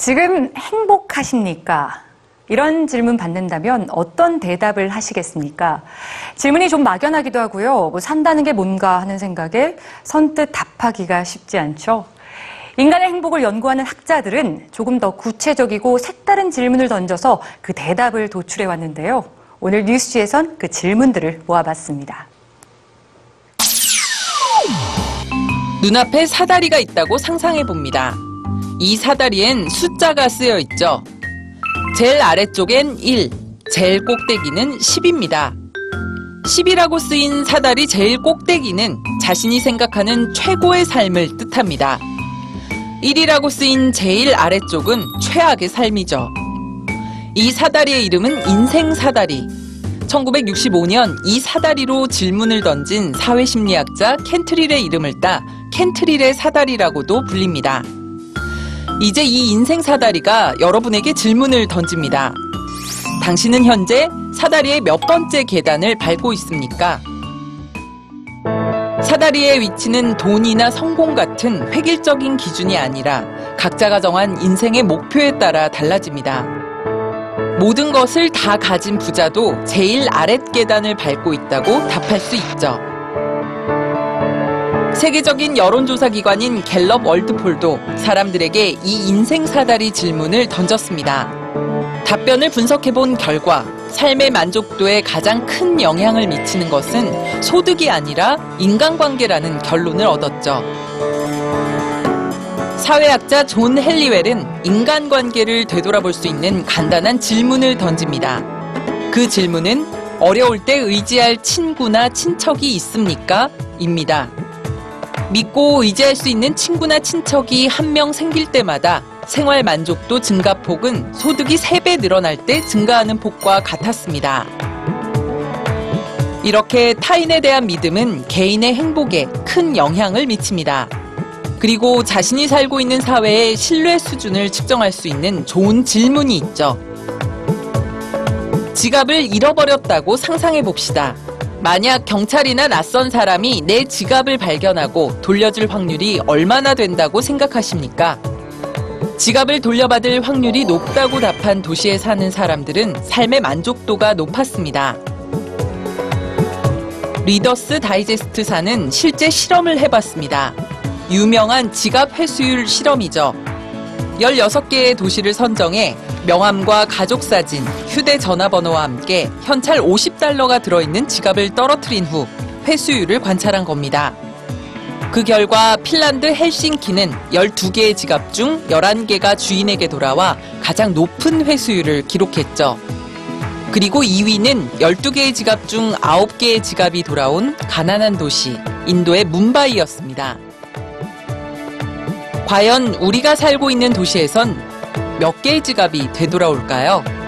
지금 행복하십니까? 이런 질문 받는다면 어떤 대답을 하시겠습니까? 질문이 좀 막연하기도 하고요. 뭐 산다는 게 뭔가 하는 생각에 선뜻 답하기가 쉽지 않죠. 인간의 행복을 연구하는 학자들은 조금 더 구체적이고 색다른 질문을 던져서 그 대답을 도출해 왔는데요. 오늘 뉴스지에선 그 질문들을 모아봤습니다. 눈앞에 사다리가 있다고 상상해 봅니다. 이 사다리엔 숫자가 쓰여 있죠. 제일 아래쪽엔 1, 제일 꼭대기는 10입니다. 10이라고 쓰인 사다리 제일 꼭대기는 자신이 생각하는 최고의 삶을 뜻합니다. 1이라고 쓰인 제일 아래쪽은 최악의 삶이죠. 이 사다리의 이름은 인생 사다리. 1965년 이 사다리로 질문을 던진 사회심리학자 켄트릴의 이름을 따 켄트릴의 사다리라고도 불립니다. 이제 이 인생 사다리가 여러분에게 질문을 던집니다. 당신은 현재 사다리의 몇 번째 계단을 밟고 있습니까? 사다리의 위치는 돈이나 성공 같은 획일적인 기준이 아니라 각자가 정한 인생의 목표에 따라 달라집니다. 모든 것을 다 가진 부자도 제일 아랫 계단을 밟고 있다고 답할 수 있죠. 세계적인 여론조사 기관인 갤럽 월드폴도 사람들에게 이 인생 사다리 질문을 던졌습니다. 답변을 분석해 본 결과 삶의 만족도에 가장 큰 영향을 미치는 것은 소득이 아니라 인간관계라는 결론을 얻었죠. 사회학자 존 헬리웰은 인간관계를 되돌아볼 수 있는 간단한 질문을 던집니다. 그 질문은 어려울 때 의지할 친구나 친척이 있습니까? 입니다. 믿고 의지할 수 있는 친구나 친척이 한 명 생길 때마다 생활 만족도 증가폭은 소득이 3배 늘어날 때 증가하는 폭과 같았습니다. 이렇게 타인에 대한 믿음은 개인의 행복에 큰 영향을 미칩니다. 그리고 자신이 살고 있는 사회의 신뢰 수준을 측정할 수 있는 좋은 질문이 있죠. 지갑을 잃어버렸다고 상상해 봅시다. 만약 경찰이나 낯선 사람이 내 지갑을 발견하고 돌려줄 확률이 얼마나 된다고 생각하십니까? 지갑을 돌려받을 확률이 높다고 답한 도시에 사는 사람들은 삶의 만족도가 높았습니다. 리더스 다이제스트사는 실제 실험을 해봤습니다. 유명한 지갑 회수율 실험이죠. 16개의 도시를 선정해 명함과 가족 사진, 휴대전화번호와 함께 현찰 50달러가 들어있는 지갑을 떨어뜨린 후 회수율을 관찰한 겁니다. 그 결과 핀란드 헬싱키는 12개의 지갑 중 11개가 주인에게 돌아와 가장 높은 회수율을 기록했죠. 그리고 2위는 12개의 지갑 중 9개의 지갑이 돌아온 가난한 도시, 인도의 뭄바이였습니다. 과연 우리가 살고 있는 도시에선 몇 개의 지갑이 되돌아올까요?